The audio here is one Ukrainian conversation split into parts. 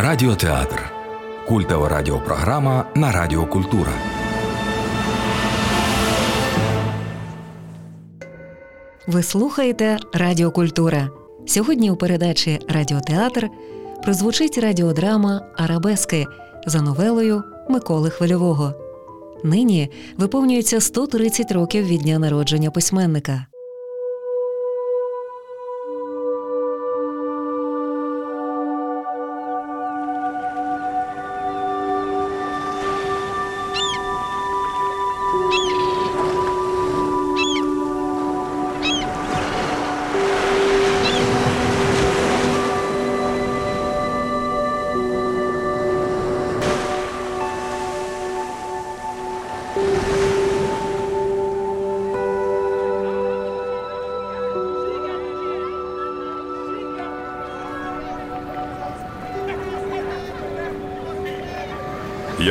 Радіотеатр культова радіопрограма на Радіо Культура. Ви слухаєте Радіо Культура. Сьогодні у передачі Радіотеатр прозвучить радіодрама Арабески за новелою Миколи Хвильового. Нині виповнюється 130 років від дня народження письменника.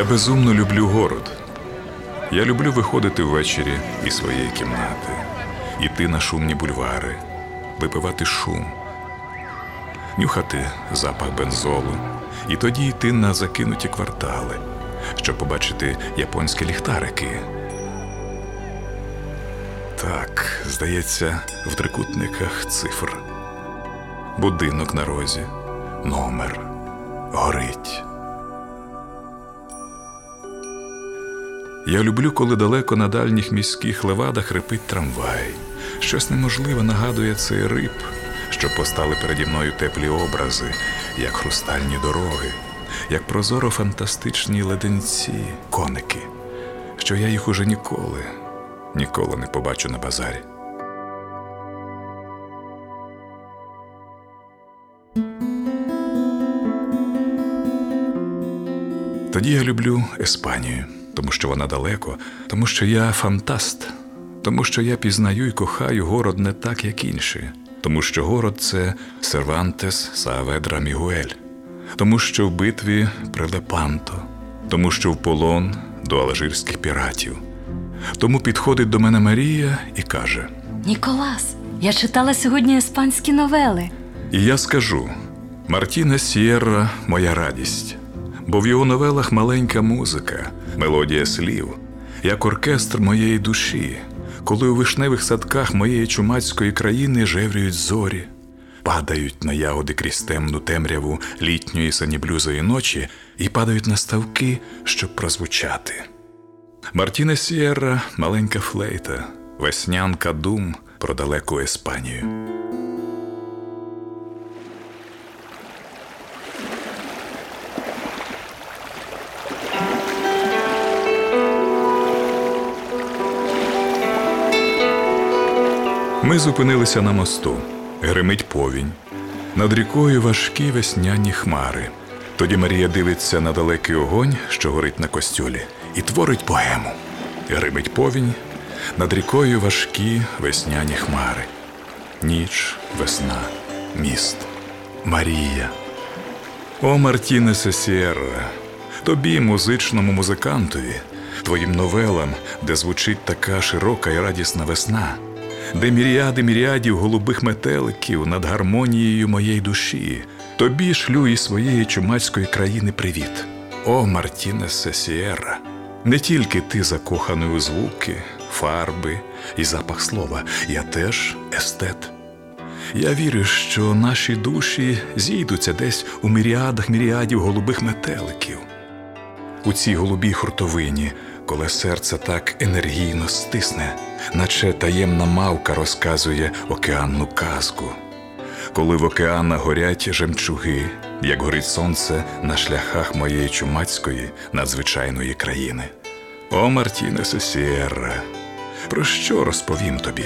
Безумно люблю город. Я люблю виходити ввечері із своєї кімнати, іти на шумні бульвари, випивати шум, нюхати запах бензолу і тоді йти на закинуті квартали, щоб побачити японські ліхтарики. Так, здається, в трикутниках цифр. Будинок на розі, номер, горить. Я люблю, коли далеко на дальніх міських левадах репить трамвай. Щось неможливе нагадує цей риб, що постали переді мною теплі образи, як хрустальні дороги, як прозоро фантастичні леденці, коники, що я їх уже ніколи, ніколи не побачу на базарі. Тоді я люблю Еспанію, тому що вона далеко, тому що я фантаст, тому що я пізнаю і кохаю город не так, як інші, тому що город це Сервантес Сааведра Мігуель, тому що в битві при Лепанто, тому що в полон до алжирських піратів. Тому підходить до мене Марія і каже: Ніколас, я читала сьогодні іспанські новели. І я скажу: Мартіне Сєрра моя радість, бо в його новелах маленька музика, мелодія слів, як оркестр моєї душі, коли у вишневих садках моєї чумацької країни жеврюють зорі, падають на ягоди крізь темну темряву літньої саніблюзої ночі і падають на ставки, щоб прозвучати. Мартіне Сєрра маленька флейта, веснянка дум про далеку Еспанію. Ми зупинилися на мосту. Гримить повінь. Над рікою важкі весняні хмари. Тоді Марія дивиться на далекий огонь, що горить на костюлі, і творить поему. Гримить повінь. Над рікою важкі весняні хмари. Ніч, весна, міст. Марія. О, Мартіне Сесієрра, тобі, музичному музикантові, твоїм новелам, де звучить така широка і радісна весна, де міріади міріадів голубих метеликів над гармонією моєї душі, тобі шлю із своєї чумацької країни привіт. О, Мартіне Сесієрра, не тільки ти закоханий у звуки, фарби і запах слова, я теж естет. Я вірю, що наші душі зійдуться десь у міріадах міріадів голубих метеликів. У цій голубій хуртовині, коли серце так енергійно стисне, наче таємна мавка розказує океанну казку. Коли в океанах горять жемчуги, як горить сонце на шляхах моєї чумацької надзвичайної країни. О, Мартіне Сесієрра, про що розповім тобі?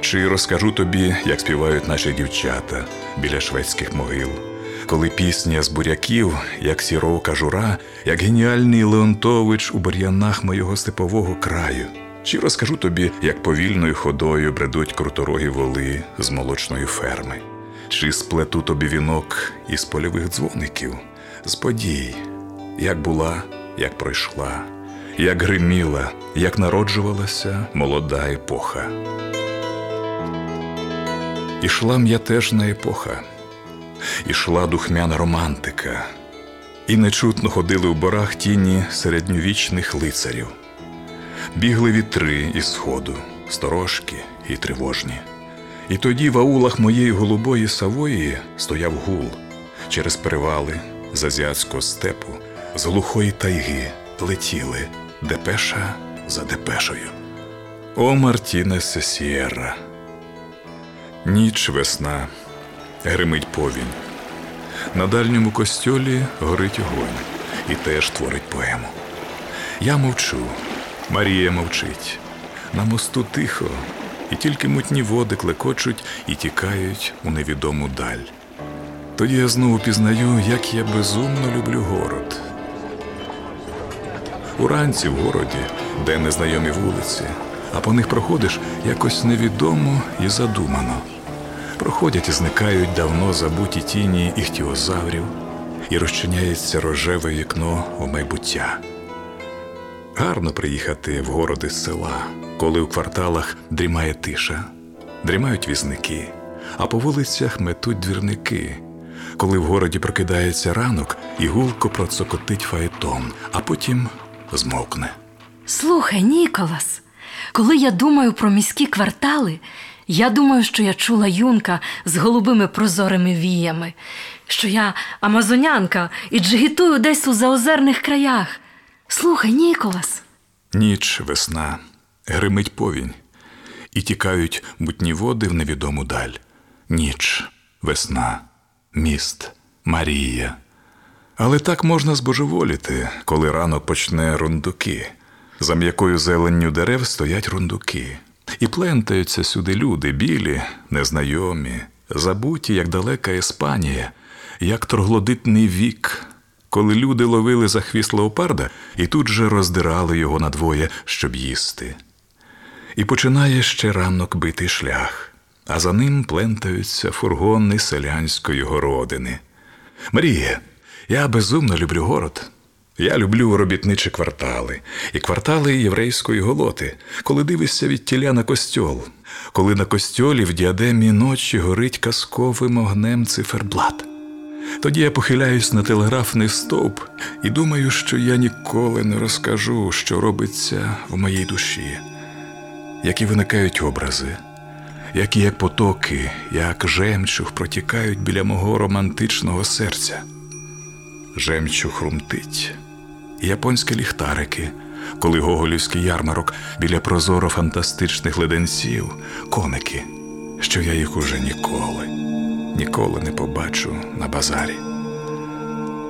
Чи розкажу тобі, як співають наші дівчата біля шведських могил, коли пісня з буряків, як сіровка жура, як геніальний Леонтович у бур'янах моєго степового краю. Чи розкажу тобі, як повільною ходою бредуть круторогі воли з молочної ферми? Чи сплету тобі вінок із польових дзвоників, з подій, як була, як пройшла, як гриміла, як народжувалася молода епоха. Ішла м'ятежна епоха, ішла духмяна романтика, і нечутно ходили в борах тіні середньовічних лицарів. Бігли вітри із сходу, сторожкі і тривожні. І тоді в аулах моєї голубої Савої стояв гул через перевали з азіатського степу, з глухої тайги летіли депеша за депешою. О Мартінесе Сієрра! Ніч весна, гримить повінь. На дальньому костьолі горить огонь і теж творить поему. Я мовчу, Марія мовчить. На мосту тихо, і тільки мутні води клекочуть і тікають у невідому даль. Тоді я знову пізнаю, як я безумно люблю город. Уранці в городі, де незнайомі вулиці, а по них проходиш якось невідомо і задумано. Проходять і зникають давно забуті тіні іхтіозаврів, і розчиняється рожеве вікно у майбуття. Гарно приїхати в городи з села, коли в кварталах дрімає тиша, дрімають візники, а по вулицях метуть двірники, коли в городі прокидається ранок і гулко процокотить фаетон, а потім змовкне. Слухай, Ніколас, коли я думаю про міські квартали, я думаю, що я чула юнка з голубими прозорими віями, що я амазонянка і джигітую десь у заозерних краях. Слухай, Ніколас. Ніч, весна, гримить повінь, і тікають мутні води в невідому даль. Ніч, весна, міст, Марія. Але так можна збожеволіти, коли ранок почне рундуки. За м'якою зеленню дерев стоять рундуки, і плентаються сюди люди, білі, незнайомі, забуті, як далека Іспанія, як торглодитний вік, коли люди ловили за хвіст леопарда і тут же роздирали його надвоє, щоб їсти. І починає ще ранок битий шлях, а за ним плентаються фургони селянської городини. Марія, я безумно люблю город. Я люблю робітничі квартали і квартали єврейської голоти, коли дивишся від тіля на костьол, коли на костьолі в діадемі ночі горить казковим огнем циферблат. Тоді я похиляюсь на телеграфний стовп і думаю, що я ніколи не розкажу, що робиться в моїй душі, які виникають образи, які як потоки, як жемчуг протікають біля мого романтичного серця. Жемчуг хрумтить, японські ліхтарики, коли гоголівський ярмарок біля прозоро фантастичних леденців, коники, що я їх уже ніколи, ніколи не побачу на базарі.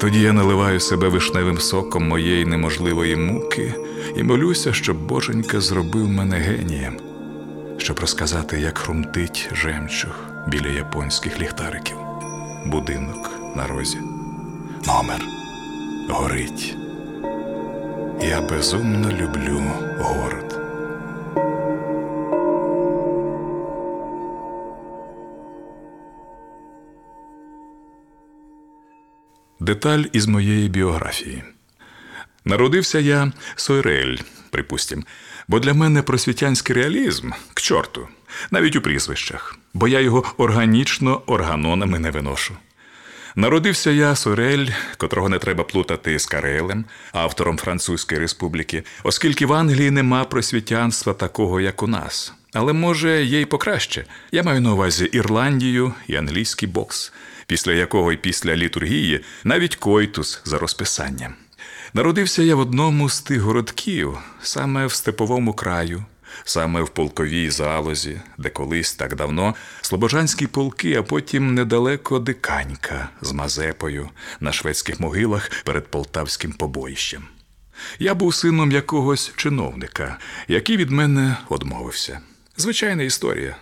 Тоді я наливаю себе вишневим соком моєї неможливої муки і молюся, щоб Боженька зробив мене генієм, щоб розказати, як хрумтить жемчуг біля японських ліхтариків, будинок на розі, номер горить. Я безумно люблю город. Деталь із моєї біографії. Народився я Сойрель, припустім, бо для мене просвітянський реалізм к чорту, навіть у прізвищах, бо я його органічно органонами не виношу. Народився я Сорель, котрого не треба плутати з Карелем, автором Французької республіки, оскільки в Англії нема просвітянства такого, як у нас. Але може є й покраще. Я маю на увазі Ірландію і англійський бокс, після якого й після літургії навіть койтус за розписанням. Народився я в одному з тих городків, саме в степовому краю, саме в полковій залозі, де колись так давно слобожанські полки, а потім недалеко диканька з Мазепою на шведських могилах перед полтавським побоїщем. Я був сином якогось чиновника, який від мене одмовився. Звичайна історія.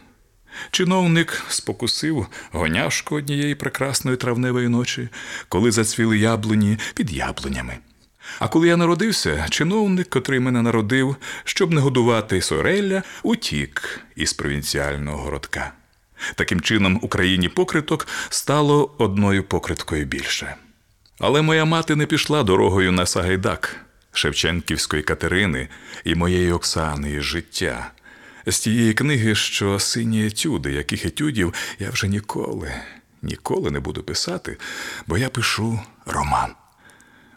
Чиновник спокусив гоняшку однієї прекрасної травневої ночі, коли зацвіли яблуні під яблунями. А коли я народився, чиновник, котрий мене народив, щоб не годувати Сорелля, утік із провінціального городка. Таким чином, Україні покриток стало одною покриткою більше. Але моя мати не пішла дорогою на Сагайдак, Шевченківської Катерини і моєї Оксани із життя. З тієї книги, що сині етюди, яких етюдів я вже ніколи, ніколи не буду писати, бо я пишу роман.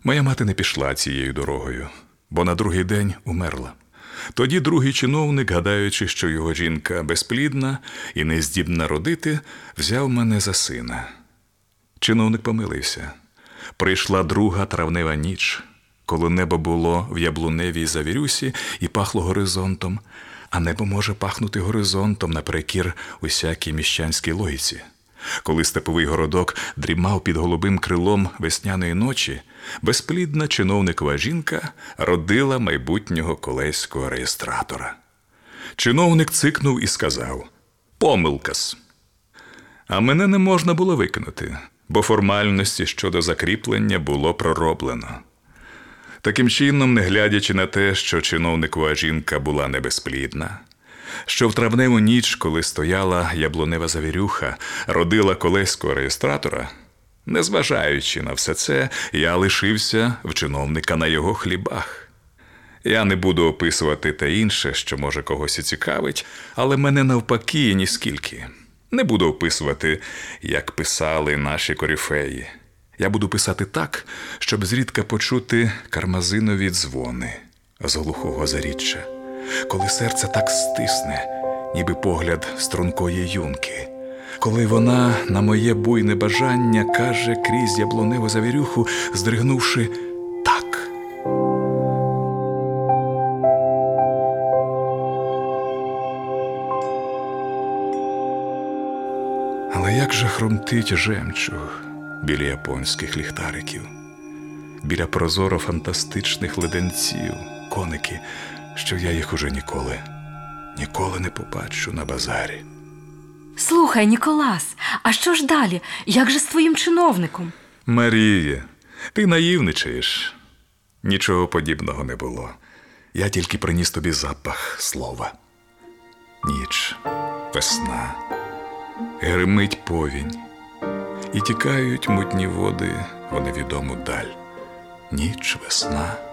Моя мати не пішла цією дорогою, бо на другий день умерла. Тоді другий чиновник, гадаючи, що його жінка безплідна і не здібна родити, взяв мене за сина. Чиновник помилився. Прийшла друга травнева ніч, коли небо було в яблуневій завірюсі і пахло горизонтом, а небо може пахнути горизонтом наперекір усякій міщанській логіці. Коли степовий городок дрімав під голубим крилом весняної ночі, безплідна чиновникова жінка родила майбутнього колеського реєстратора. Чиновник цикнув і сказав Помилкас. А мене не можна було викинути, бо формальності щодо закріплення було пророблено. Таким чином, не глядячи на те, що чиновникова жінка була небезплідна, що в травневу ніч, коли стояла яблунева завірюха, родила колеського реєстратора, незважаючи на все це, я лишився в чиновника на його хлібах. Я не буду описувати те інше, що може когось і цікавить, але мене навпаки ніскільки. Не буду описувати, як писали наші коріфеї. Я буду писати так, щоб зрідка почути кармазинові дзвони з глухого заріччя, коли серце так стисне, ніби погляд стрункої юнки, коли вона на моє буйне бажання каже крізь яблуневу завірюху, здригнувши так. Але як же хромтить жемчуг біля японських ліхтариків, біля прозоро фантастичних леденців, коники, що я їх уже ніколи, ніколи не побачу на базарі. Слухай, Ніколас, а що ж далі? Як же з твоїм чиновником? Маріє, ти наївничаєш. Нічого подібного не було. Я тільки приніс тобі запах слова. Ніч, весна, гримить повінь, і тікають мутні води в невідому даль. Ніч, весна,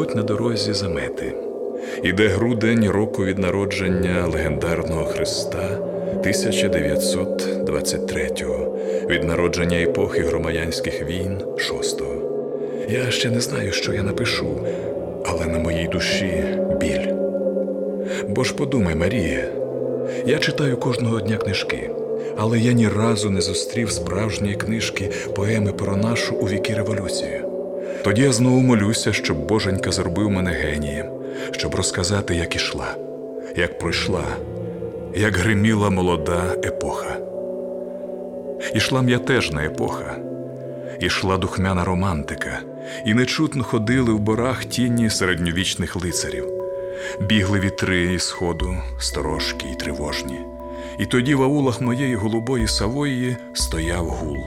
ростуть на дорозі замети. Іде грудень року від народження легендарного Христа 1923-го, від народження епохи громадянських війн 6-го. Я ще не знаю, що я напишу, але на моїй душі біль. Бо ж подумай, Марія, я читаю кожного дня книжки, але я ні разу не зустрів справжньої книжки поеми про нашу у віки революцію. Тоді я знову молюся, щоб Боженька зробив мене генієм, щоб розказати, як ішла, як пройшла, як гриміла молода епоха. Ішла м'ятежна епоха, ішла духмяна романтика, і нечутно ходили в борах тіні середньовічних лицарів. Бігли вітри із сходу, сторожкі й тривожні. І тоді в аулах моєї голубої Савої стояв гул.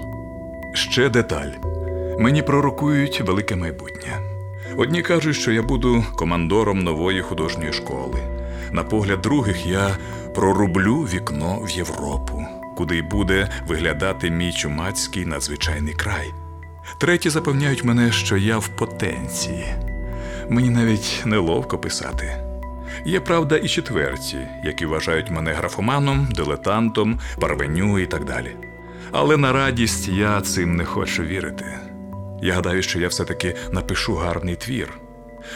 Ще деталь. Мені пророкують велике майбутнє. Одні кажуть, що я буду командором нової художньої школи. На погляд других я прорублю вікно в Європу, куди й буде виглядати мій чумацький надзвичайний край. Треті запевняють мене, що я в потенції. Мені навіть неловко писати. Є правда і четверті, які вважають мене графоманом, дилетантом, парвеню і так далі. Але на радість я цим не хочу вірити. Я гадаю, що я все-таки напишу гарний твір,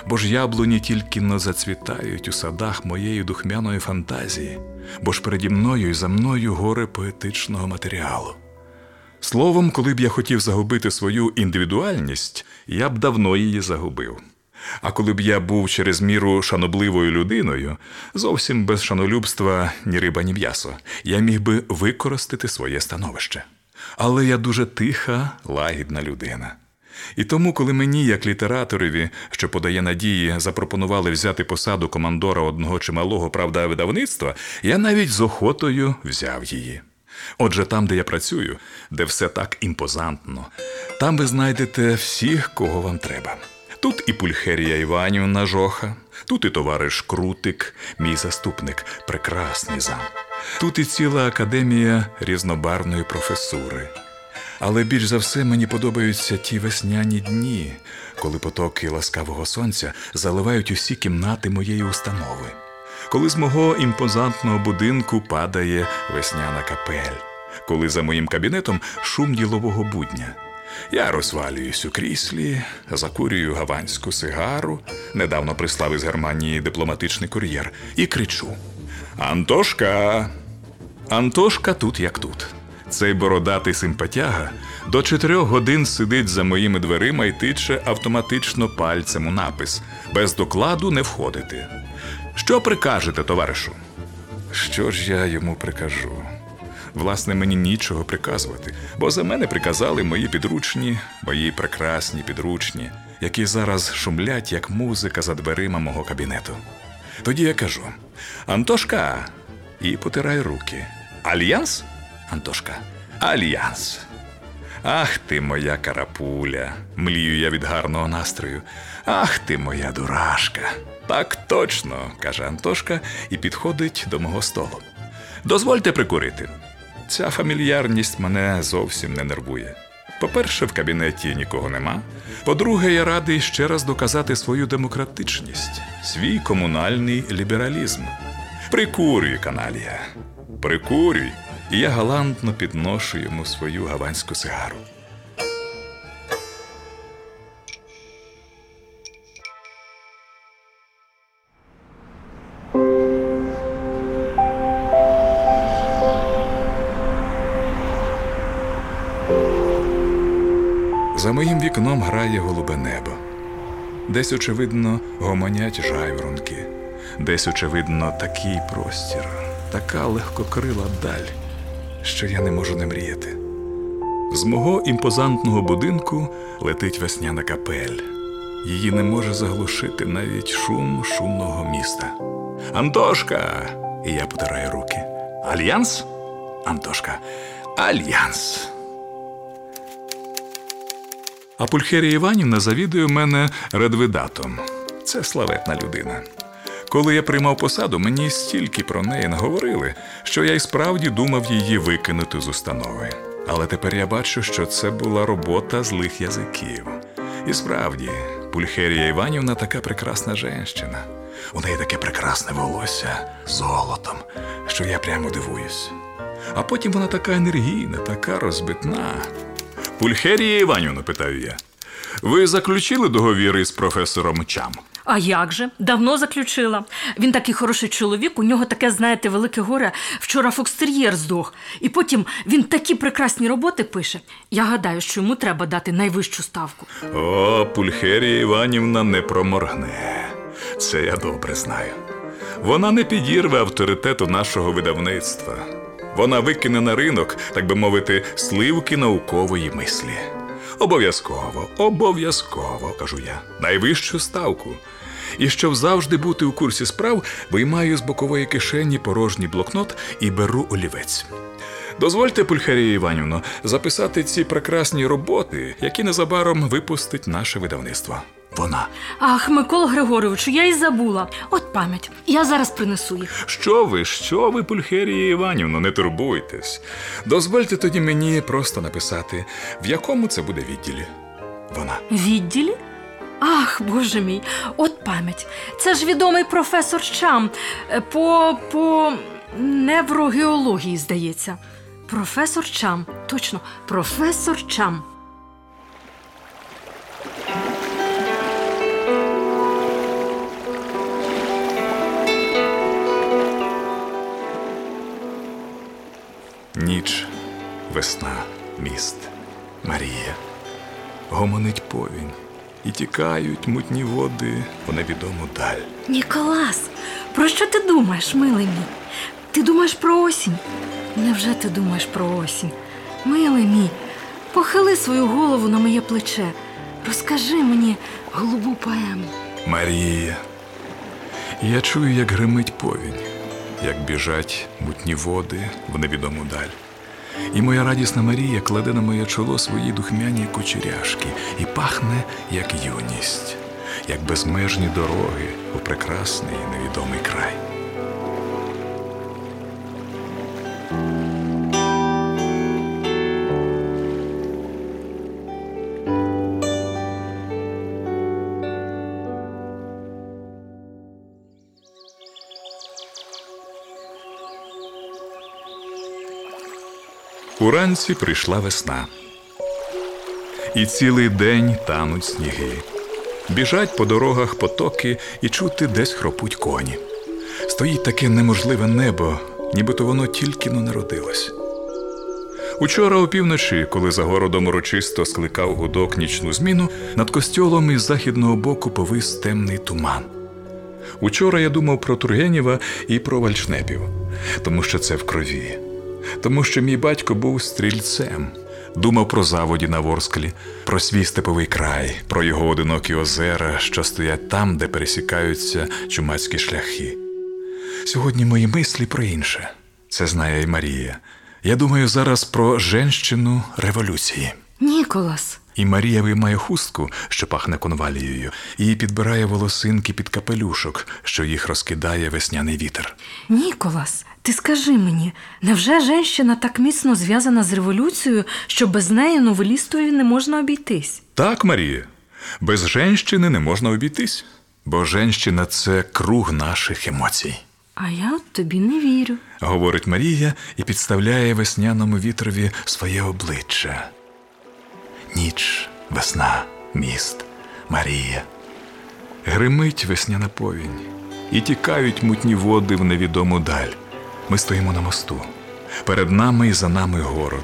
бо ж яблуні тільки но зацвітають у садах моєї духмяної фантазії, бо ж переді мною і за мною гори поетичного матеріалу. Словом, коли б я хотів загубити свою індивідуальність, я б давно її загубив. А коли б я був через міру шанобливою людиною, зовсім без шанолюбства ні риба, ні м'ясо, я міг би використати своє становище. Але я дуже тиха, лагідна людина. І тому, коли мені, як літераторові, що подає надії, запропонували взяти посаду командора одного чималого правда видавництва, я навіть з охотою взяв її. Отже, там, де я працюю, де все так імпозантно, там ви знайдете всіх, кого вам треба. Тут і Пульхерія Іванівна Жоха, тут і товариш Крутик, мій заступник, прекрасний зам. Тут і ціла академія різнобарвної професури. Але більш за все мені подобаються ті весняні дні, коли потоки ласкавого сонця заливають усі кімнати моєї установи, коли з мого імпозантного будинку падає весняна капель, коли за моїм кабінетом шум ділового будня. Я розвалююсь у кріслі, закурюю гаванську сигару, недавно прислав із Германії дипломатичний кур'єр, і кричу: Антошка! Антошка тут як тут. Цей бородатий симпатяга до чотирьох годин сидить за моїми дверима і тиче автоматично пальцем у напис без докладу не входити. Що прикажете, товаришу? Що ж я йому прикажу? Власне, мені нічого приказувати, бо за мене приказали мої підручні, мої прекрасні підручні, які зараз шумлять, як музика за дверима мого кабінету. Тоді я кажу: Антошка, і потирай руки. Альянс? Антошка. Альянс. Ах ти моя карапуля, млію я від гарного настрою. Ах ти моя дурашка. Так точно, каже Антошка і підходить до мого столу. Дозвольте прикурити. Ця фамільярність мене зовсім не нервує. По-перше, в кабінеті нікого нема. По-друге, я радий ще раз доказати свою демократичність, свій комунальний лібералізм. Прикурюй, каналія, прикурюй, і я галантно підношу йому свою гаванську сигару. За моїм вікном грає голубе небо. Десь, очевидно, гомонять жайворонки, десь, очевидно, такий простір, така легкокрила даль, що я не можу не мріяти. З мого імпозантного будинку летить весняна капель. Її не може заглушити навіть шум шумного міста. Антошка! І я потираю руки. Альянс? Антошка. Альянс. А Пульхерія Іванівна завідує мене редвидатом. Це славетна людина. Коли я приймав посаду, мені стільки про неї наговорили, що я й справді думав її викинути з установи. Але тепер я бачу, що це була робота злих язиків. І справді, Пульхерія Іванівна така прекрасна женщина. У неї таке прекрасне волосся золотом, що я прямо дивуюсь. А потім вона така енергійна, така розбитна. Пульхерія Іванівна, питаю я. Ви заключили договір із професором Чам? А як же? Давно заключила. Він такий хороший чоловік, у нього таке, знаєте, велике горе. Вчора фокстер'єр здох. І потім він такі прекрасні роботи пише. Я гадаю, що йому треба дати найвищу ставку. О, Пульхерія Іванівна не проморгне. Це я добре знаю. Вона не підірве авторитету нашого видавництва. Вона викине на ринок, так би мовити, сливки наукової мислі. Обов'язково, обов'язково, кажу я, найвищу ставку. І щоб завжди бути у курсі справ, виймаю з бокової кишені порожній блокнот і беру олівець. Дозвольте, Пульхарія Іванівно, записати ці прекрасні роботи, які незабаром випустить наше видавництво. Вона. Ах, Микола Григоровичу, я й забула. От пам'ять. Я зараз принесу їх. Що ви, що ви, Пульхерія Іванівно, не турбуйтесь. Дозвольте тоді мені просто написати, в якому це буде відділі. Вона. Відділі? Ах, боже мій, от пам'ять. Це ж відомий професор Чам Е, по, по неврогеології, здається. Професор Чам. Точно, професор Чам. Ніч, весна, міст, Марія. Гомонить повінь, і тікають мутні води у невідому даль. Ніколас, про що ти думаєш, милий мій? Ти думаєш про осінь? Невже ти думаєш про осінь? Милий мій, похили свою голову на моє плече. Розкажи мені голубу поему. Марія. Я чую, як гримить повінь, як біжать мутні води в невідому даль. І моя радісна Марія кладе на моє чоло свої духмяні кучеряшки і пахне, як юність, як безмежні дороги у прекрасний невідомий край. Уранці прийшла весна. І цілий день тануть сніги. Біжать по дорогах потоки і чути десь хропуть коні. Стоїть таке неможливе небо, нібито воно тільки но народилось. Учора опівночі, коли за городом урочисто скликав гудок нічну зміну, над костьолом із західного боку повис темний туман. Учора я думав про Тургенєва і про вальшнепів, тому що це в крові. Тому що мій батько був стрільцем, думав про заводі на Ворсклі, про свій степовий край, про його одинокі озера, що стоять там, де пересікаються чумацькі шляхи. Сьогодні мої мислі про інше. Це знає і Марія. Я думаю зараз про женщину революції. Ніколас, І Марія виймає хустку, що пахне конвалією, і підбирає волосинки під капелюшок, що їх розкидає весняний вітер. Ніколас, ти скажи мені, невже женщина так міцно зв'язана з революцією, що без неї новелістою не можна обійтись? Так, Марія, без женщини не можна обійтись, бо женщина це круг наших емоцій, А я от тобі не вірю. говорить Марія і підставляє весняному вітрові своє обличчя. Ніч, весна, міст, Марія. Гримить весняна повінь, і тікають мутні води в невідому даль. Ми стоїмо на мосту. Перед нами і за нами город.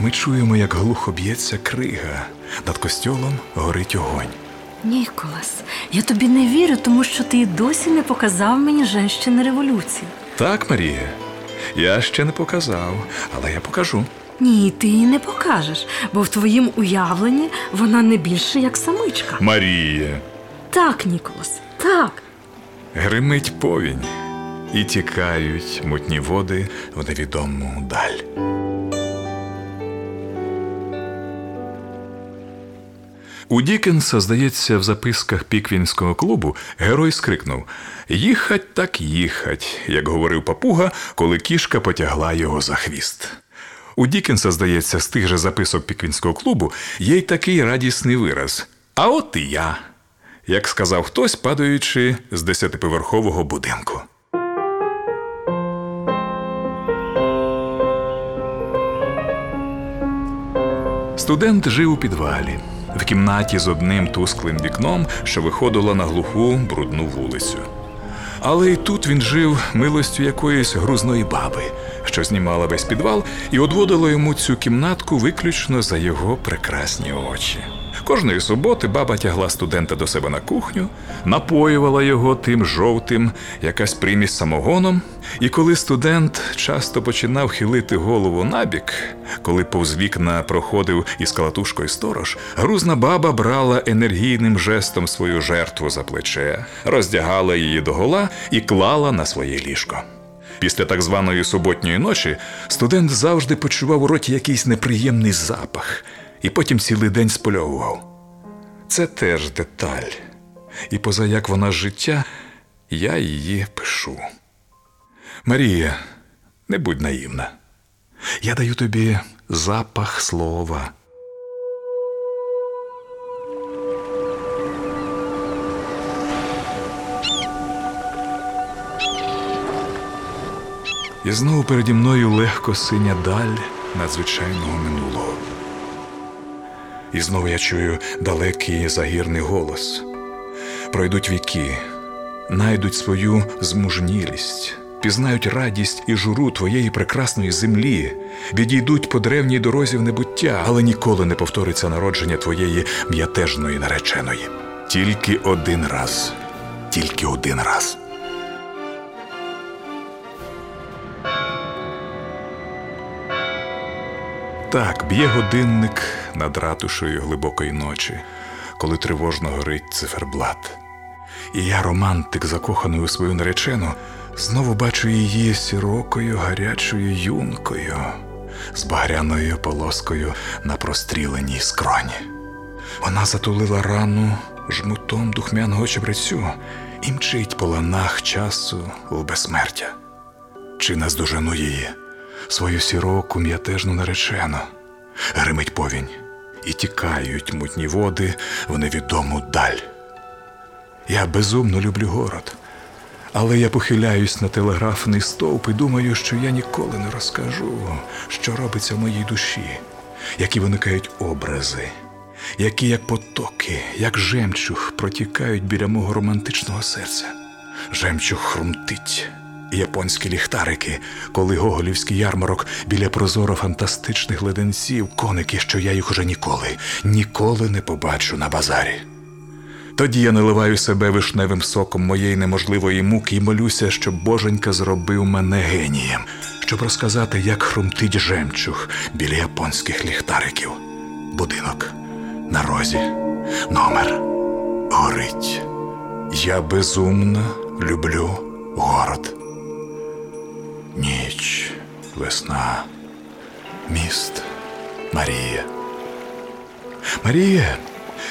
Ми чуємо, як глухо б'ється крига. Над костьолом горить огонь. Ніколас, я тобі не вірю, тому що ти й досі не показав мені женщини революції. Так, Марія, я ще не показав, але я покажу. Ні, ти її не покажеш, бо в твоїм уявленні вона не більше як самичка. Марія. Так, Ніколас, так. Гримить повінь, і тікають мутні води в невідому даль. У Дікенса, здається, в записках Піквінського клубу герой скрикнув Їхать так їхать, як говорив папуга, коли кішка потягла його за хвіст. У Дікенса, здається, з тих же записок Піквінського клубу є й такий радісний вираз А от і я, як сказав хтось, падаючи з десятиповерхового будинку. Студент жив у підвалі, в кімнаті з одним тусклим вікном, що виходило на глуху брудну вулицю. Але й тут він жив милостю якоїсь грузної баби, що знімала весь підвал і одводила йому цю кімнатку виключно за його прекрасні очі. Кожної суботи баба тягла студента до себе на кухню, напоювала його тим жовтим, якась примість самогоном, і коли студент часто починав хилити голову набік, коли повз вікна проходив із калатушкою сторож, грузна баба брала енергійним жестом свою жертву за плече, роздягала її догола і клала на своє ліжко. Після так званої суботньої ночі студент завжди почував у роті якийсь неприємний запах і потім цілий день спольовував. Це теж деталь, і поза як вона життя, я її пишу. Марія, не будь наївна. Я даю тобі запах слова. І знову переді мною легко синя даль надзвичайного минулого. І знову я чую далекий загірний голос. Пройдуть віки, найдуть свою змужнілість, пізнають радість і журу твоєї прекрасної землі, відійдуть по древній дорозі в небуття, але ніколи не повториться народження твоєї м'ятежної нареченої. Тільки один раз, тільки один раз. Так, б'є годинник над ратушею глибокої ночі, коли тривожно горить циферблат. І я, романтик, закоханий у свою наречену, знову бачу її сірокою, гарячою юнкою, з багряною полоскою на простріленій скроні. Вона затулила рану жмутом духмяного чебрецю і мчить по ланах часу в безсмертя. Чи наздожену її, свою сіроку м'ятежну наречену, гримить повінь, і тікають мутні води в невідому даль. Я безумно люблю город, але я похиляюсь на телеграфний стовп і думаю, що я ніколи не розкажу, що робиться в моїй душі, які виникають образи, які, як потоки, як жемчуг, протікають біля мого романтичного серця. Жемчуг хрумтить. Японські ліхтарики, коли гоголівський ярмарок біля прозоро фантастичних леденців, коники, що я їх уже ніколи, ніколи не побачу на базарі. Тоді я наливаю себе вишневим соком моєї неможливої муки і молюся, щоб Боженька зробив мене генієм, щоб розказати, як хрумтить жемчуг біля японських ліхтариків. Будинок на розі, номер горить. Я безумно люблю город. Весна, міст, Марія. Марія,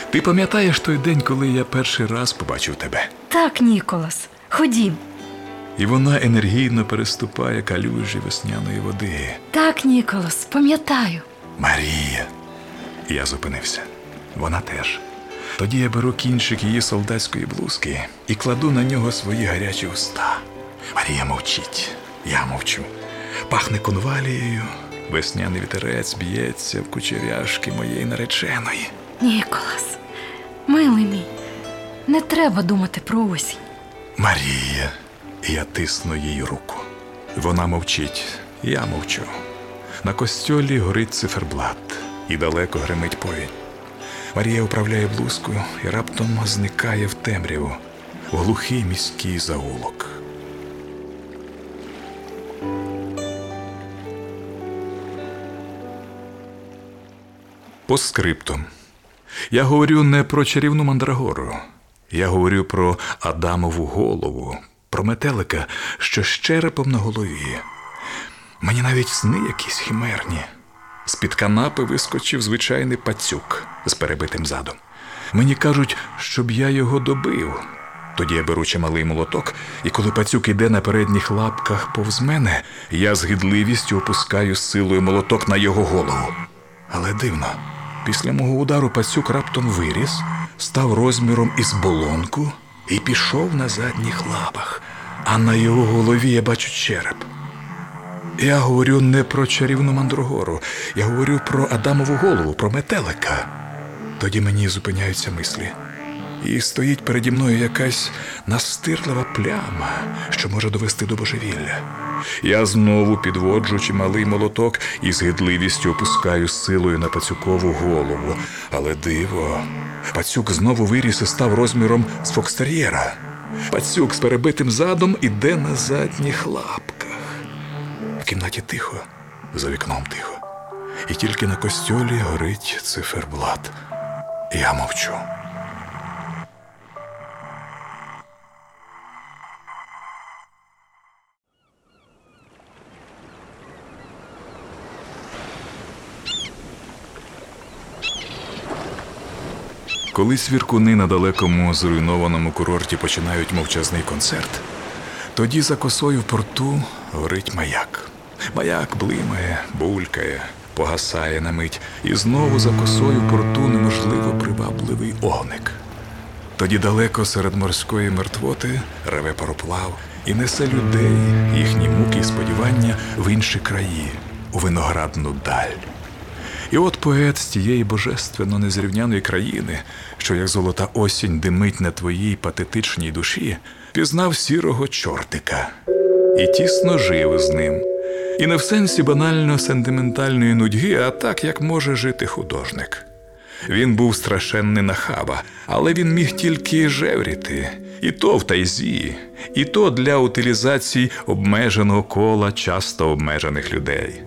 ти пам'ятаєш той день, коли я перший раз побачив тебе? Так, Ніколас, ходім. І вона енергійно переступає калюжі весняної води. Так, Ніколас, пам'ятаю. Марія. Я зупинився. Вона теж. Тоді я беру кінчик її солдатської блузки і кладу на нього свої гарячі уста. Марія мовчить, я мовчу. Пахне конвалією, весняний вітерець б'ється в кучеряшки моєї нареченої. Ніколас, милий мій, не треба думати про осінь. Марія, я тисну їй руку. Вона мовчить, я мовчу. На костьолі горить циферблат, і далеко гримить повінь. Марія управляє блузкою і раптом зникає в темряву, в глухий міський заулок. По скриптум. Я говорю не про чарівну мандрагору. Я говорю про Адамову голову, про метелика, що з черепом на голові. Мені навіть сни якісь химерні. З-під канапи вискочив звичайний пацюк з перебитим задом. Мені кажуть, щоб я його добив. Тоді я беру чималий молоток, і коли пацюк іде на передніх лапках повз мене, я з гидливістю опускаю з силою молоток на його голову. Але дивно, після мого удару пацюк раптом виріс, став розміром із болонку і пішов на задніх лапах, а на його голові я бачу череп. Я говорю не про чарівну мандрогору, я говорю про Адамову голову, про метелика. Тоді мені зупиняються мислі. І стоїть переді мною якась настирлива пляма, що може довести до божевілля. Я знову підводжу чималий молоток і з гидливістю опускаю силою на пацюкову голову. Але диво, пацюк знову виріс і став розміром з фокстер'єра. Пацюк з перебитим задом іде на задніх лапках. В кімнаті тихо, за вікном тихо. І тільки на костьолі горить циферблат. Я мовчу. Коли свіркуни на далекому зруйнованому курорті починають мовчазний концерт, тоді за косою в порту горить маяк. Маяк блимає, булькає, погасає на мить, і знову за косою в порту неможливо привабливий огник. Тоді далеко серед морської мертвоти реве пароплав і несе людей, їхні муки і сподівання в інші краї, у виноградну даль. І от поет з тієї божественно незрівняної країни, що як золота осінь димить на твоїй патетичній душі, пізнав сірого чортика і тісно жив з ним. І не в сенсі банально сентиментальної нудьги, а так, як може жити художник. Він був страшенний нахаба, але він міг тільки жевріти, і то в тайзі, і то для утилізації обмеженого кола часто обмежених людей.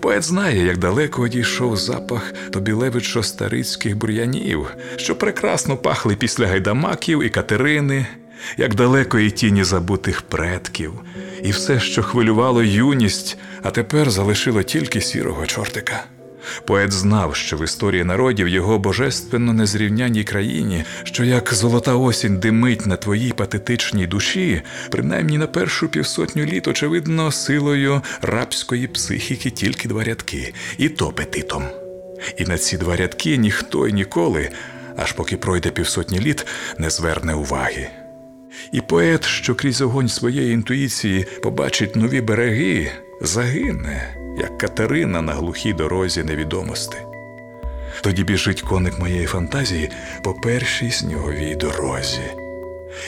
Поет знає, як далеко одійшов запах тобілевичо старицьких бур'янів, що прекрасно пахли після гайдамаків і катерини, як далеко і тіні забутих предків, і все, що хвилювало юність, а тепер залишило тільки сірого чортика. Поет знав, що в історії народів його божественно незрівняній країні, що як золота осінь димить на твоїй патетичній душі, принаймні на першу півсотню літ, очевидно, силою рабської психіки тільки два рядки, і то петитом. І на ці два рядки ніхто й ніколи, аж поки пройде півсотні літ, не зверне уваги. І поет, що крізь огонь своєї інтуїції побачить нові береги, загине, як Катерина на глухій дорозі невідомости. Тоді біжить коник моєї фантазії по першій сніговій дорозі,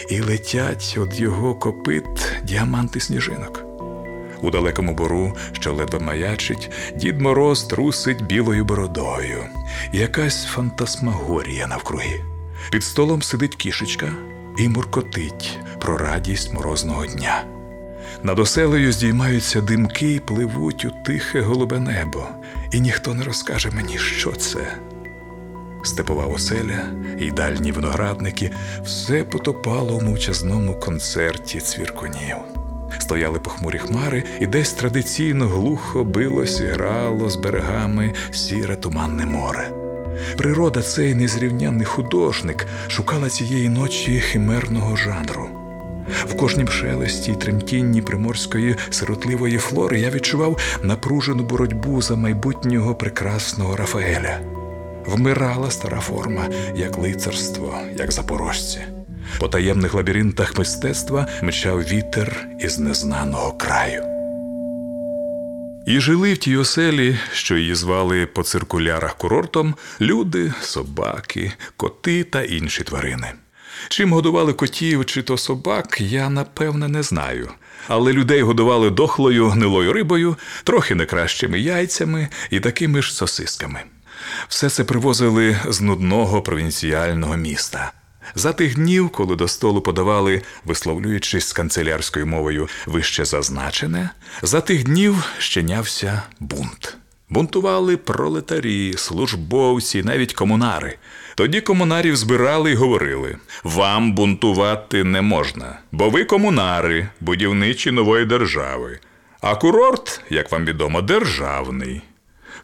і летять від його копит діаманти сніжинок. У далекому бору, що ледве маячить, дід Мороз трусить білою бородою, якась фантасмагорія навкруги. Під столом сидить кішечка і муркотить про радість морозного дня. Над оселею здіймаються димки і пливуть у тихе голубе небо, і ніхто не розкаже мені, що це. Степова оселя і дальні виноградники все потопало у мовчазному концерті цвіркунів. Стояли похмурі хмари, і десь традиційно глухо билось і грало з берегами сіре туманне море. Природа, цей незрівнянний художник, шукала цієї ночі химерного жанру. В кожнім шелесті й тремтінні приморської сиротливої флори я відчував напружену боротьбу за майбутнього прекрасного Рафаеля. Вмирала стара форма, як лицарство, як запорожці. По таємних лабіринтах мистецтва мчав вітер із незнаного краю. І жили в тій оселі, що її звали по циркулярах курортом, люди, собаки, коти та інші тварини. Чим годували котів чи то собак, я напевне не знаю. Але людей годували дохлою гнилою рибою, трохи не кращими яйцями і такими ж сосисками. Все це привозили з нудного провінціального міста. За тих днів, коли до столу подавали, висловлюючись з канцелярською мовою вище зазначене, за тих днів щинявся бунт. Бунтували пролетарі, службовці, навіть комунари. Тоді комунарів збирали і говорили: вам бунтувати не можна, бо ви комунари, будівничі нової держави. А курорт, як вам відомо, державний.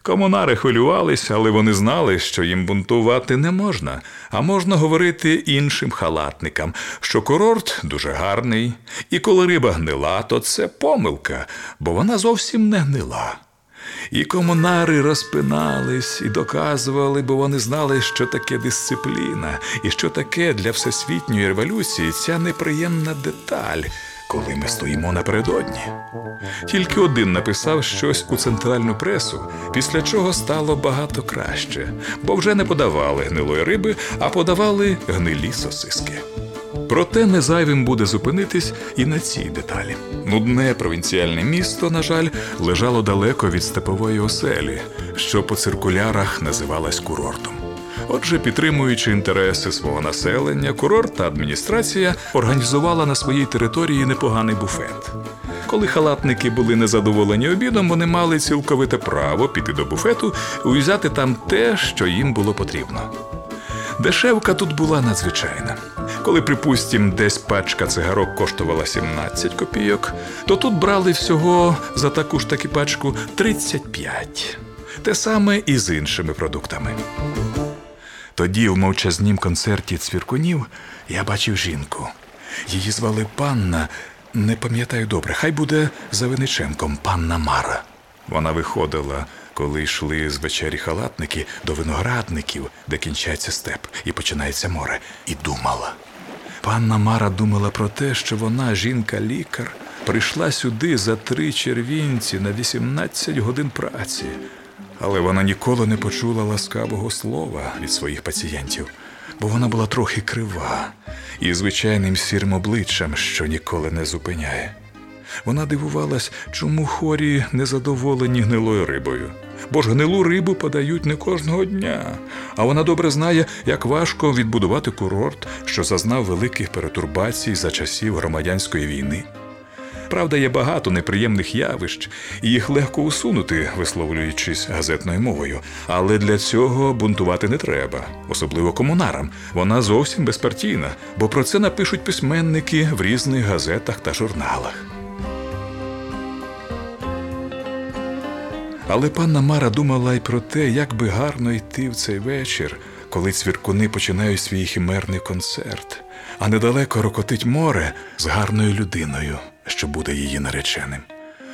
Комунари хвилювалися, але вони знали, що їм бунтувати не можна, а можна говорити іншим халатникам, що курорт дуже гарний, і коли риба гнила, то це помилка, бо вона зовсім не гнила. І комунари розпинались і доказували, бо вони знали, що таке дисципліна, і що таке для всесвітньої революції ця неприємна деталь, коли ми стоїмо напередодні. Тільки один написав щось у центральну пресу, після чого стало багато краще, бо вже не подавали гнилої риби, а подавали гнилі сосиски. Проте не зайвим буде зупинитись і на цій деталі. Нудне провінціальне місто, на жаль, лежало далеко від степової оселі, що по циркулярах називалась курортом. Отже, підтримуючи інтереси свого населення, курорт та адміністрація організувала на своїй території непоганий буфет. Коли халатники були незадоволені обідом, вони мали цілковите право піти до буфету і взяти там те, що їм було потрібно. Дешевка тут була надзвичайна. Коли, припустім, десь пачка цигарок коштувала 17 копійок, то тут брали всього за таку ж таки пачку 35. Те саме і з іншими продуктами. Тоді, в мовчазнім концерті цвіркунів, я бачив жінку. Її звали панна, не пам'ятаю добре, хай буде за Виниченком панна Мара. Вона виходила, коли йшли з вечері халатники до виноградників, де кінчається степ і починається море, і думала. Панна Мара думала про те, що вона, жінка-лікар, прийшла сюди за три червінці на 18 годин праці. Але вона ніколи не почула ласкавого слова від своїх пацієнтів, бо вона була трохи крива і звичайним сірим обличчям, що ніколи не зупиняє. Вона дивувалась, чому хорі незадоволені гнилою рибою. Бо ж гнилу рибу подають не кожного дня, а вона добре знає, як важко відбудувати курорт, що зазнав великих перетурбацій за часів громадянської війни. Правда, є багато неприємних явищ, і їх легко усунути, висловлюючись газетною мовою. Але для цього бунтувати не треба, особливо комунарам. Вона зовсім безпартійна, бо про це напишуть письменники в різних газетах та журналах. Але панна Мара думала й про те, як би гарно йти в цей вечір, коли цвіркуни починають свій хімерний концерт, а недалеко рокотить море з гарною людиною, що буде її нареченим.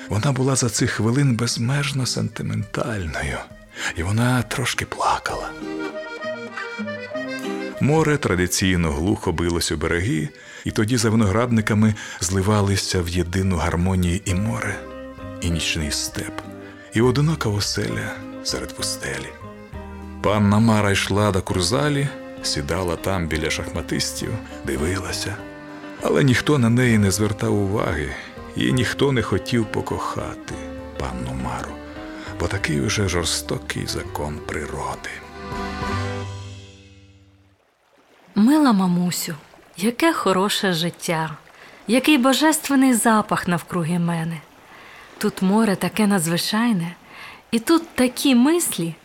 Вона була за цих хвилин безмежно сентиментальною, і вона трошки плакала. Море традиційно глухо билось у береги, і тоді за виноградниками зливалися в єдину гармонію і море, і нічний степ, і одинока оселя серед пустелі. Панна Мара йшла до курзалі, сідала там біля шахматистів, дивилася, але ніхто на неї не звертав уваги, і ніхто не хотів покохати панну Мару, бо такий уже жорстокий закон природи. Мила мамусю, яке хороше життя, який божественний запах навкруги мене. Тут море таке надзвичайне, і тут такі мислі,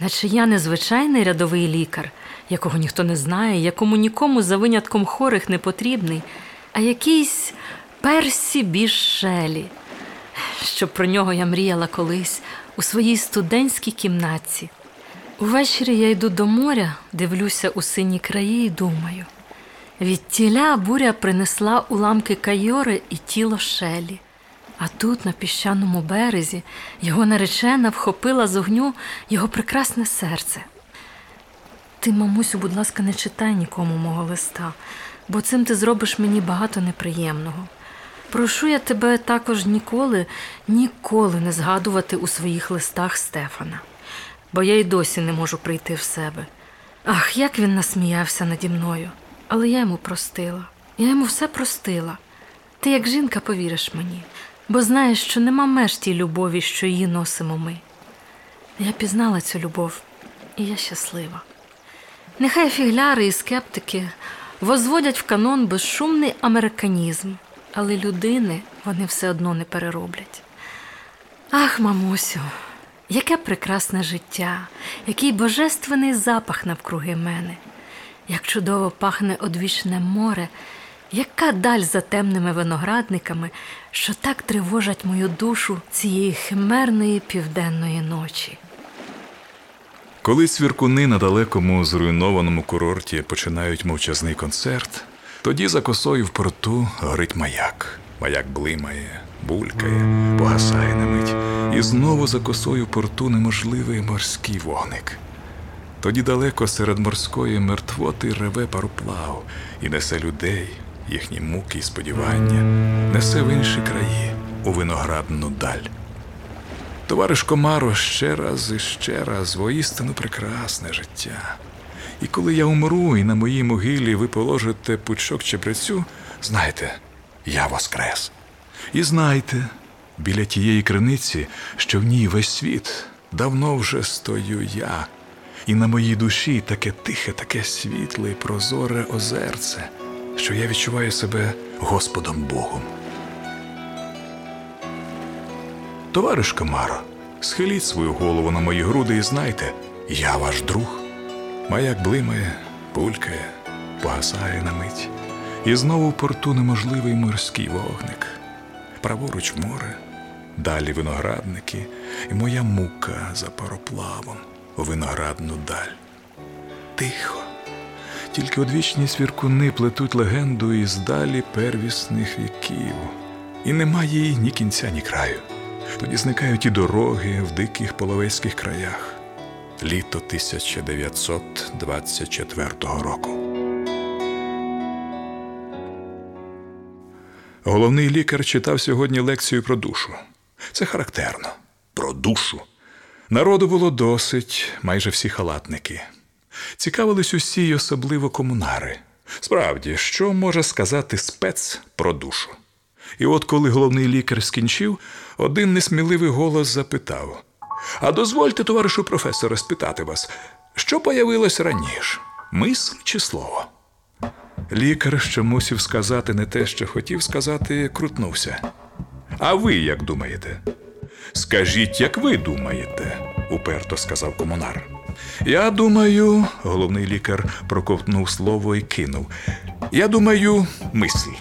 наче я незвичайний рядовий лікар, якого ніхто не знає, якому нікому за винятком хорих не потрібний, а якийсь персі бішелі, щоб про нього я мріяла колись у своїй студентській кімнатці. Увечері я йду до моря, дивлюся у сині краї і думаю. Від тіля буря принесла уламки кайори і тіло шелі. А тут, на піщаному березі, його наречена вхопила з огню його прекрасне серце. Ти, мамусю, будь ласка, не читай нікому мого листа, бо цим ти зробиш мені багато неприємного. Прошу я тебе також ніколи, ніколи не згадувати у своїх листах Стефана, бо я й досі не можу прийти в себе. Ах, як він насміявся наді мною, але я йому простила. Я йому все простила. Ти, як жінка, повіриш мені, бо знаєш, що нема меж тій любові, що її носимо ми. Я пізнала цю любов, і я щаслива. Нехай фігляри і скептики возводять в канон безшумний американізм, але людини вони все одно не перероблять. Ах, мамусю, яке прекрасне життя, який божественний запах навкруги мене, як чудово пахне одвічне море, яка даль за темними виноградниками, що так тривожать мою душу цієї химерної південної ночі. Коли цвіркуни на далекому зруйнованому курорті починають мовчазний концерт, тоді за косою в порту горить маяк. Маяк блимає, булькає, погасає на мить, і знову за косою в порту неможливий морський вогник. Тоді далеко серед морської мертвоти реве пароплав і несе людей, їхні муки і сподівання, несе в інші краї, у виноградну даль. Товариш Комаро ще раз і ще раз воістину прекрасне життя. І коли я умру, і на моїй могилі ви положите пучок чебрецю, знайте, я воскрес. І знайте, біля тієї криниці, що в ній весь світ, давно вже стою я, і на моїй душі таке тихе, таке світле і прозоре озерце, що я відчуваю себе Господом Богом. Товариш Комаро, схиліть свою голову на мої груди і знайте, я ваш друг. Маяк блимає, булькає, погасає на мить. І знову в порту неможливий морський вогник. Праворуч море, далі виноградники, і моя мука за пароплавом у виноградну даль. Тихо. Тільки одвічні свіркуни плетуть легенду із далі первісних віків, і немає їй ні кінця, ні краю. Тоді зникають і дороги в диких половецьких краях. Літо 1924 року. Головний лікар читав сьогодні лекцію про душу. Це характерно. Про душу. Народу було досить, майже всі халатники. Цікавились усі, й особливо комунари. Справді, що може сказати спец про душу? І от коли головний лікар скінчив, один несміливий голос запитав: А дозвольте, товаришу професора, спитати вас, що появилось раніше? Мисль чи слово? Лікар, що мусив сказати не те, що хотів сказати, крутнувся. А ви як думаєте? Скажіть, як ви думаєте, уперто сказав комунар. Я думаю, головний лікар проковтнув слово і кинув. Я думаю, мисль.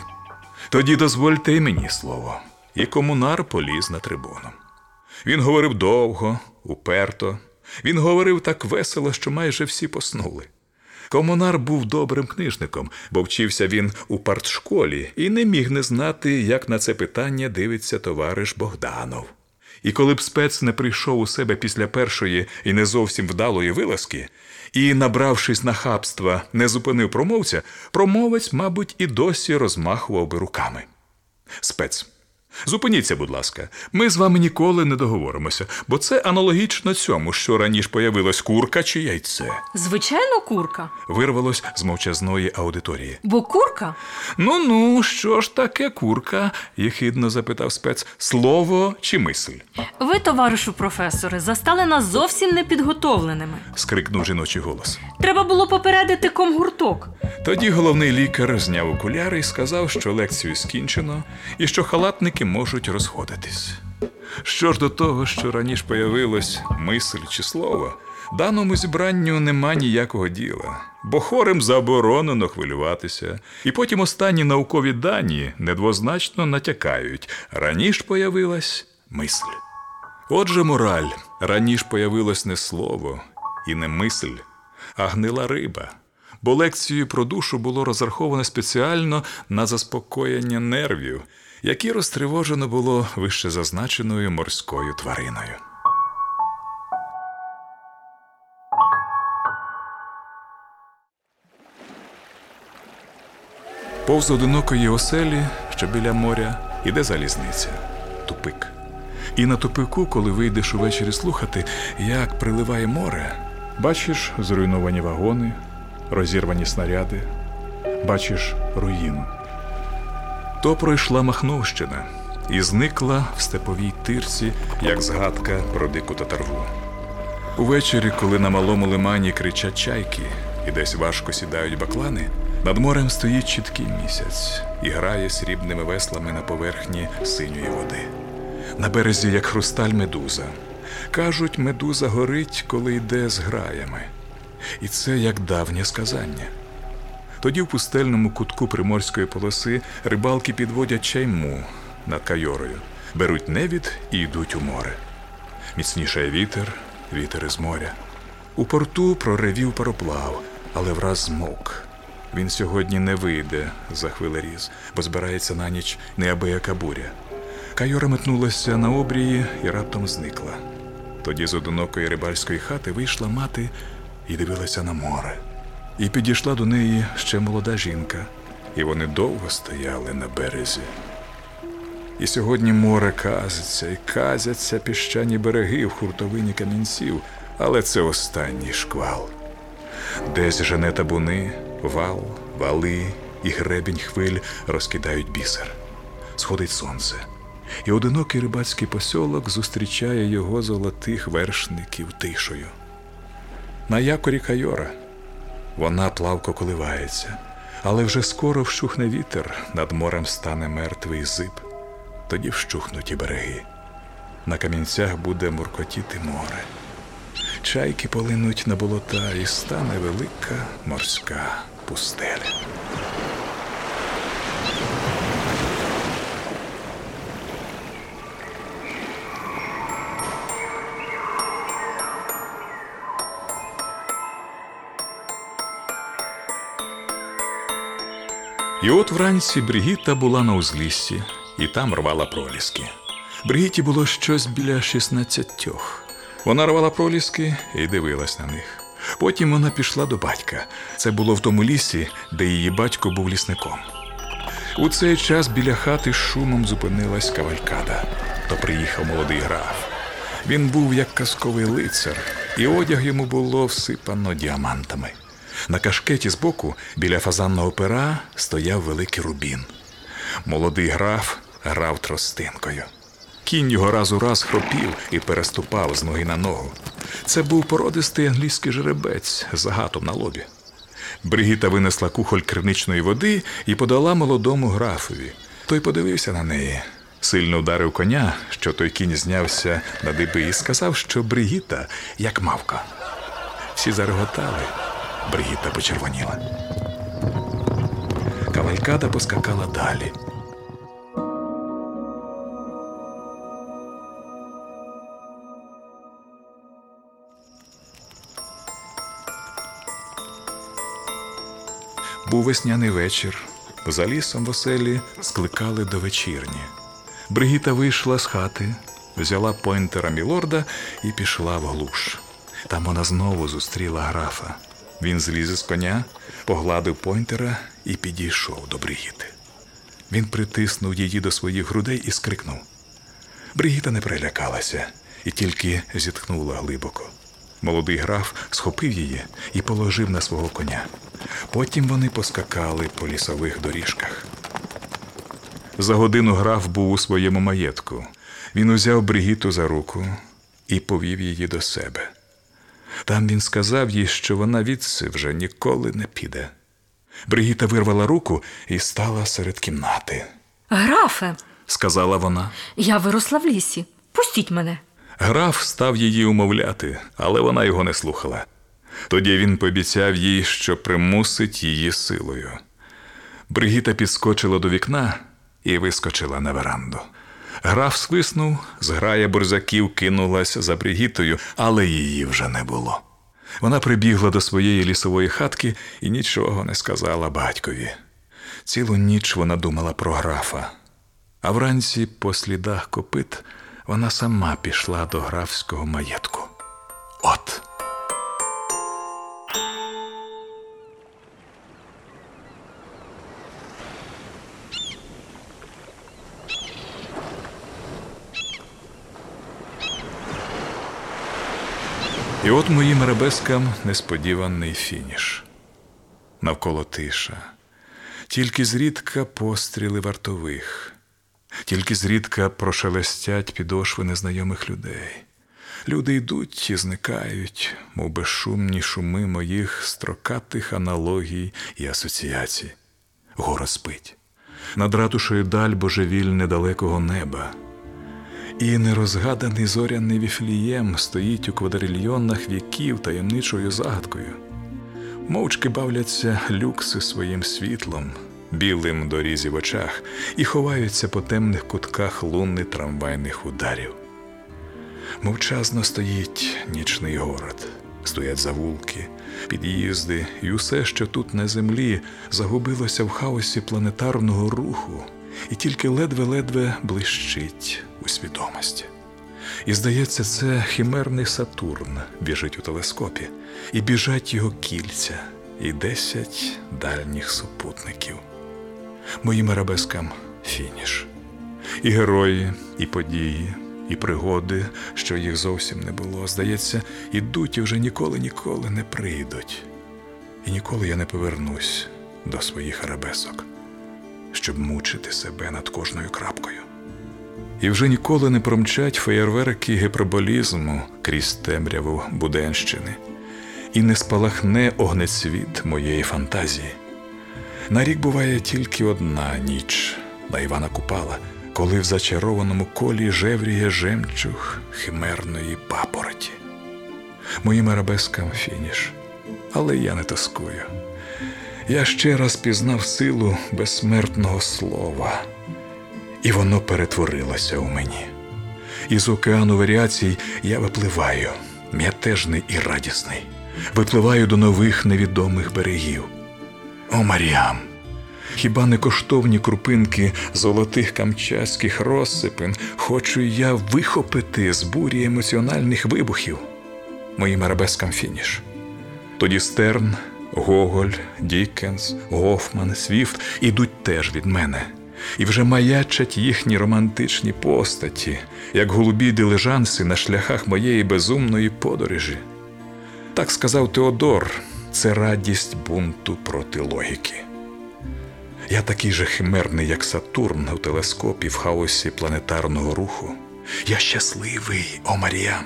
Тоді дозвольте і мені слово. І комунар поліз на трибуну. Він говорив довго, уперто. Він говорив так весело, що майже всі поснули. Комунар був добрим книжником, бо вчився він у партшколі і не міг не знати, як на це питання дивиться товариш Богданов. І коли б спец не прийшов у себе після першої і не зовсім вдалої вилазки, і, набравшись нахабства, не зупинив промовця, промовець, мабуть, і досі розмахував би руками. Спец. Зупиніться, будь ласка, ми з вами ніколи не договоримося, бо це аналогічно цьому, що раніше появилась курка чи яйце. Звичайно, курка. Вирвалось з мовчазної аудиторії. Бо курка Ну ну, що ж таке курка? єхидно запитав спец. Слово чи мисль? Ви, товаришу професоре, застали нас зовсім непідготовленими. скрикнув жіночий голос. Треба було попередити комгурток. Тоді головний лікар зняв окуляри і сказав, що лекцію скінчено і що халатники можуть розходитись. Що ж до того, що раніше появилось мисль чи слово, даному зібранню нема ніякого діла, бо хорем заборонено хвилюватися, і потім останні наукові дані недвозначно натякають раніше появилась мисль. Отже, мораль раніше появилось не слово і не мисль, а гнила риба. Бо лекцію про душу було розраховано спеціально на заспокоєння нервів, які розтривожено було вище зазначеною морською твариною. Повз одинокої оселі, що біля моря, іде залізниця, тупик. І на тупику, коли вийдеш увечері слухати, як приливає море, бачиш зруйновані вагони, розірвані снаряди, бачиш руїну. То пройшла Махновщина і зникла в степовій тирці, як згадка про дику татарву. Увечері, коли на малому лимані кричать чайки і десь важко сідають баклани, над морем стоїть чіткий місяць і грає срібними веслами на поверхні синьої води. На березі, як хрусталь медуза. Кажуть, медуза горить, коли йде з граями. І це як давнє сказання. Тоді в пустельному кутку приморської полоси рибалки підводять чайму над кайорою, беруть невід і йдуть у море. Міцнішає вітер, вітер із моря. У порту проревів пароплав, але враз змовк. Він сьогодні не вийде за хвилеріз, бо збирається на ніч неабияка буря. Кайора метнулася на обрії і раптом зникла. Тоді з одинокої рибальської хати вийшла мати і дивилася на море. І підійшла до неї ще молода жінка, і вони довго стояли на березі. І сьогодні море казиться і казяться піщані береги в хуртовині камінців, але це останній шквал. Десь жене табуни, вал, вали і гребінь хвиль розкидають бісер. Сходить сонце, і одинокий рибацький посьолок зустрічає його золотих вершників тишою. На якорі Кайора вона плавко коливається, але вже скоро вщухне вітер, над морем стане мертвий зиб. Тоді вщухнуть і береги. На камінцях буде муркотіти море. Чайки полинуть на болота і стане велика морська пустеля. І от вранці Бригітта була на узліссі і там рвала проліски. Бригітті було щось біля шістнадцятьох. Вона рвала проліски і дивилась на них. Потім вона пішла до батька. Це було в тому лісі, де її батько був лісником. У цей час біля хати шумом зупинилась кавалькада. То приїхав молодий граф. Він був як казковий лицар, і одяг йому було всипано діамантами. На кашкеті збоку, біля фазанного пера, стояв великий рубін. Молодий граф грав тростинкою. Кінь його раз у раз хропів і переступав з ноги на ногу. Це був породистий англійський жеребець з загатом на лобі. Бригіта винесла кухоль криничної води і подала молодому графові. Той подивився на неї, Сильно ударив коня, що той кінь знявся на диби і сказав, що Бригіта як мавка. Всі зареготали, Бригіта почервоніла. Кавалькада поскакала далі. Був весняний вечір. За лісом в оселі скликали до вечірні. Бригіта вийшла з хати, взяла пойнтера Мілорда і пішла в глуш. Там вона знову зустріла графа. Він зліз із коня, погладив пойнтера і підійшов до Бригіти. Він притиснув її до своїх грудей і скрикнув. Бригіта не перелякалася і тільки зітхнула глибоко. Молодий граф схопив її і положив на свого коня. Потім вони поскакали по лісових доріжках. За годину граф був у своєму маєтку. Він узяв Бригіту за руку і повів її до себе. Там він сказав їй, що вона відси вже ніколи не піде. Бригіта вирвала руку і стала серед кімнати. Графе, Сказала вона. я виросла в лісі. Пустіть мене. Граф став її умовляти, але вона його не слухала. Тоді він пообіцяв їй, що примусить її силою. Бригіта підскочила до вікна і вискочила на веранду. Граф свиснув, зграя борзаків кинулась за Бригітою, але її вже не було. Вона прибігла до своєї лісової хатки і нічого не сказала батькові. Цілу ніч вона думала про графа, а вранці, по слідах копит, вона сама пішла до графського маєтку. От. І от моїм арабескам несподіваний фініш. Навколо тиша. Тільки зрідка постріли вартових, тільки зрідка прошелестять підошви незнайомих людей. Люди йдуть і зникають, мов безшумні шуми моїх строкатих аналогій і асоціацій. Гора спить. Над ратушею даль божевільне далекого неба. І нерозгаданий зоряний віфлієм стоїть у квадрильйонах віків таємничою загадкою. Мовчки бавляться люкси своїм світлом, білим дорізі в очах, і ховаються по темних кутках лунни трамвайних ударів. Мовчазно стоїть нічний город, стоять завулки, під'їзди, і усе, що тут на землі, загубилося в хаосі планетарного руху, і тільки ледве-ледве блищить у свідомості. І здається, це химерний Сатурн біжить у телескопі, і біжать його кільця, і десять дальніх супутників. Моїм арабескам фініш. І герої, і події, і пригоди, що їх зовсім не було, здається, ідуть і вже ніколи ніколи не прийдуть. І ніколи я не повернусь до своїх арабесок, щоб мучити себе над кожною крапкою. І вже ніколи не промчать феєрверки гіперболізму крізь темряву Буденщини, і не спалахне огнецвіт моєї фантазії. На рік буває тільки одна ніч на Івана Купала, коли в зачарованому колі жевріє жемчуг химерної папороті. Моїм арабескам фініш, але я не тоскую. Я ще раз пізнав силу безсмертного слова, і воно перетворилося у мені. Із океану варіацій я випливаю, м'ятежний і радісний, випливаю до нових невідомих берегів. О, Маріам! Хіба не коштовні крупинки золотих камчатських розсипин хочу я вихопити з бурі емоціональних вибухів? Моїм арабескам фініш. Тоді Стерн, Гоголь, Діккенс, Гофман, Свіфт ідуть теж від мене, і вже маячать їхні романтичні постаті, як голубі дилижанси на шляхах моєї безумної подорожі. Так сказав Теодор, це радість бунту проти логіки. Я такий же химерний, як Сатурн у телескопі в хаосі планетарного руху. Я щасливий, о Маріам.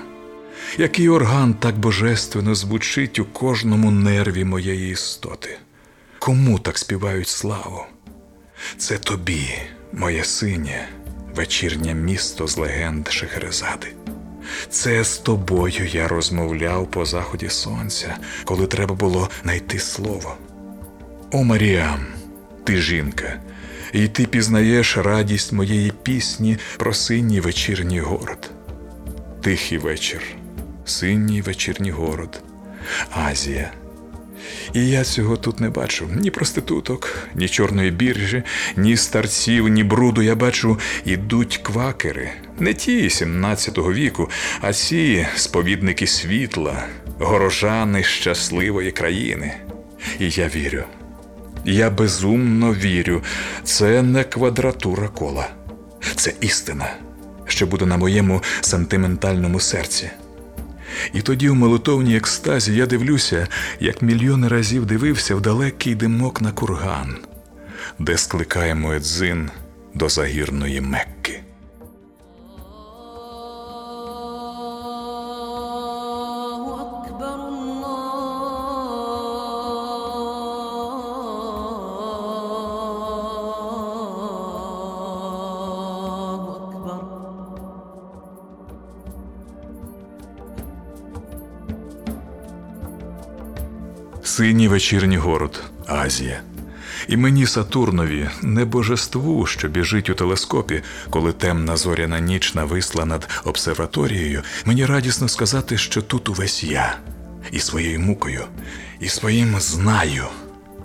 Який орган так божественно звучить у кожному нерві моєї істоти. Кому так співають славу? Це тобі, моє синє, вечірнє місто з легенд Шехерезади. Це з тобою я розмовляв по заході сонця, коли треба було знайти слово. О Маріам, ти жінка, і ти пізнаєш радість моєї пісні про синій вечірній город. Тихий вечір, синій вечірній город, Азія. І я цього тут не бачу ні проституток, ні чорної біржі, ні старців, ні бруду. Я бачу, ідуть квакери, не ті 17-го віку, а ці сповідники світла, горожани щасливої країни. І я вірю. Я безумно вірю, це не квадратура кола, це істина, що буде на моєму сентиментальному серці. І тоді в молитовній екстазі я дивлюся, як мільйони разів дивився в далекий димок на курган, де скликаємо Едзин до загірної Мекки. Синій вечірній город, Азія. І мені Сатурнові, не божеству, що біжить у телескопі, коли темна зоряна ніч нависла над обсерваторією, мені радісно сказати, що тут увесь я, і своєю мукою, і своїм знаю,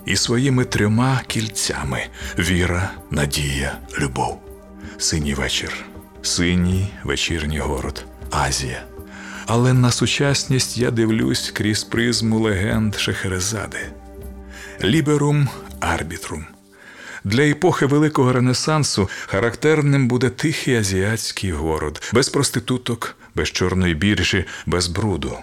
і своїми трьома кільцями віра, надія, любов. Синій вечір, синій вечірній город, Азія. Але на сучасність я дивлюсь крізь призму легенд Шехерезади. Ліберум арбітрум. Для епохи Великого Ренесансу характерним буде тихий азіатський город, без проституток, без чорної біржі, без бруду.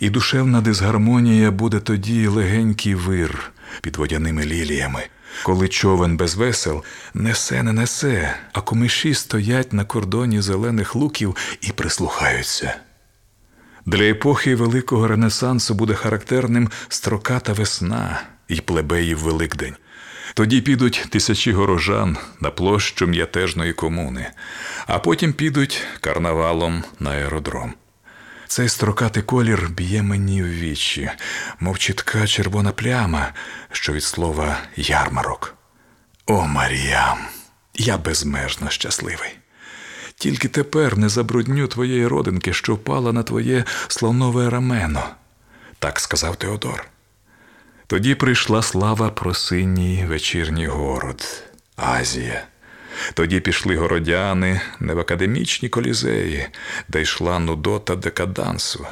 І душевна дисгармонія буде тоді легенький вир під водяними ліліями, коли човен без весел несе не несе, а комиші стоять на кордоні зелених луків і прислухаються. Для епохи Великого Ренесансу буде характерним строката весна і плебеїв Великдень. Тоді підуть тисячі горожан на площу м'ятежної комуни, а потім підуть карнавалом на аеродром. Цей строкатий колір б'є мені в вічі, мов чітка червона пляма, що від слова ярмарок. О, Маріям, я безмежно щасливий. Тільки тепер не забрудню твоєї родинки, що впала на твоє слонове рамено, так сказав Теодор. Тоді прийшла слава про синій вечірній город, Азія. Тоді пішли городяни не в академічні колізеї, де йшла нудота декадансу,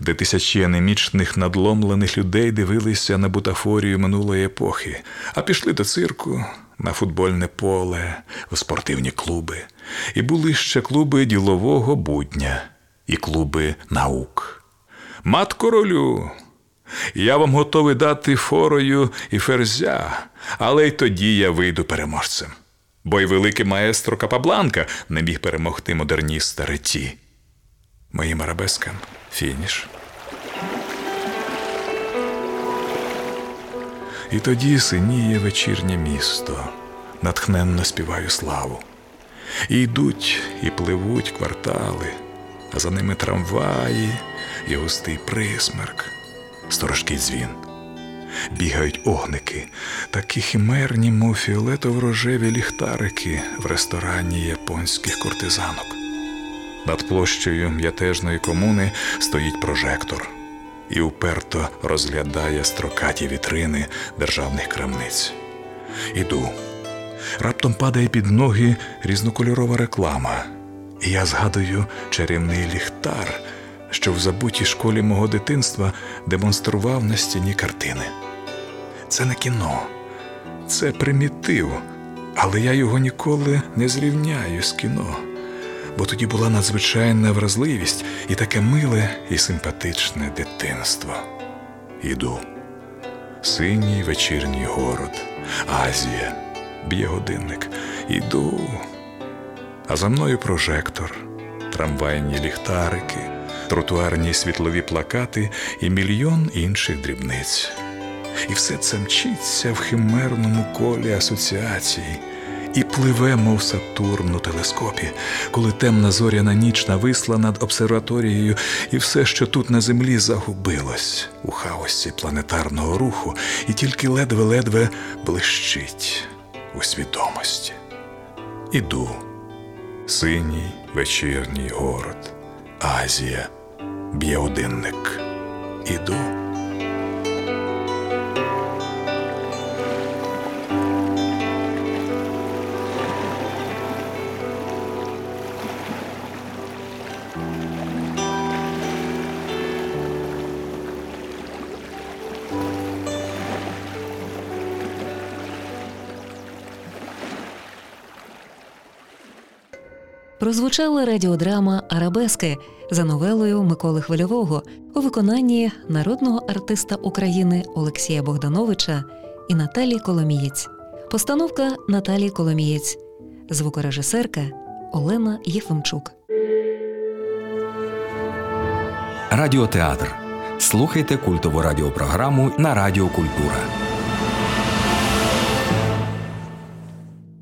де тисячі анемічних надломлених людей дивилися на бутафорію минулої епохи, а пішли до цирку, на футбольне поле, в спортивні клуби. І були ще клуби ділового будня і клуби наук. Мат королю, я вам готовий дати форою і ферзя, але й тоді я вийду переможцем. Бо й великий маестро Капабланка не міг перемогти модерніста Реті. Моїм арабескам фініш. І тоді синіє вечірнє місто, натхненно співаю славу. І йдуть і пливуть квартали, а за ними трамваї і густий присмерк, сторожкий дзвін. Бігають огники, такі химерні, мов фіолетово-рожеві ліхтарики в ресторані японських куртизанок. Над площею м'ятежної комуни стоїть прожектор і уперто розглядає строкаті вітрини державних крамниць. Іду. Раптом падає під ноги різнокольорова реклама, і я згадую чарівний ліхтар, що в забутій школі мого дитинства демонстрував на стіні картини. Це не кіно, це примітив, але я його ніколи не зрівняю з кіно, бо тоді була надзвичайна вразливість і таке миле і симпатичне дитинство. Іду. Синій вечірній город, Азія, б'є годинник. Іду. А за мною прожектор, трамвайні ліхтарики, тротуарні світлові плакати і мільйон інших дрібниць. І все це мчиться в химерному колі асоціацій, і пливе, мов Сатурн у телескопі, коли темна зоряна ніч нависла над обсерваторією, і все, що тут на землі, загубилось у хаосі планетарного руху, і тільки ледве-ледве блищить у свідомості. Іду, синій вечірній город, Азія, б'є одинник. Іду. Прозвучала радіодрама Арабески за новелою Миколи Хвильового у виконанні народного артиста України Олексія Богдановича і Наталії Коломієць. Постановка Наталії Коломієць, звукорежисерка Олена Єфимчук. Радіотеатр. Слухайте культову радіопрограму на Радіо Культура.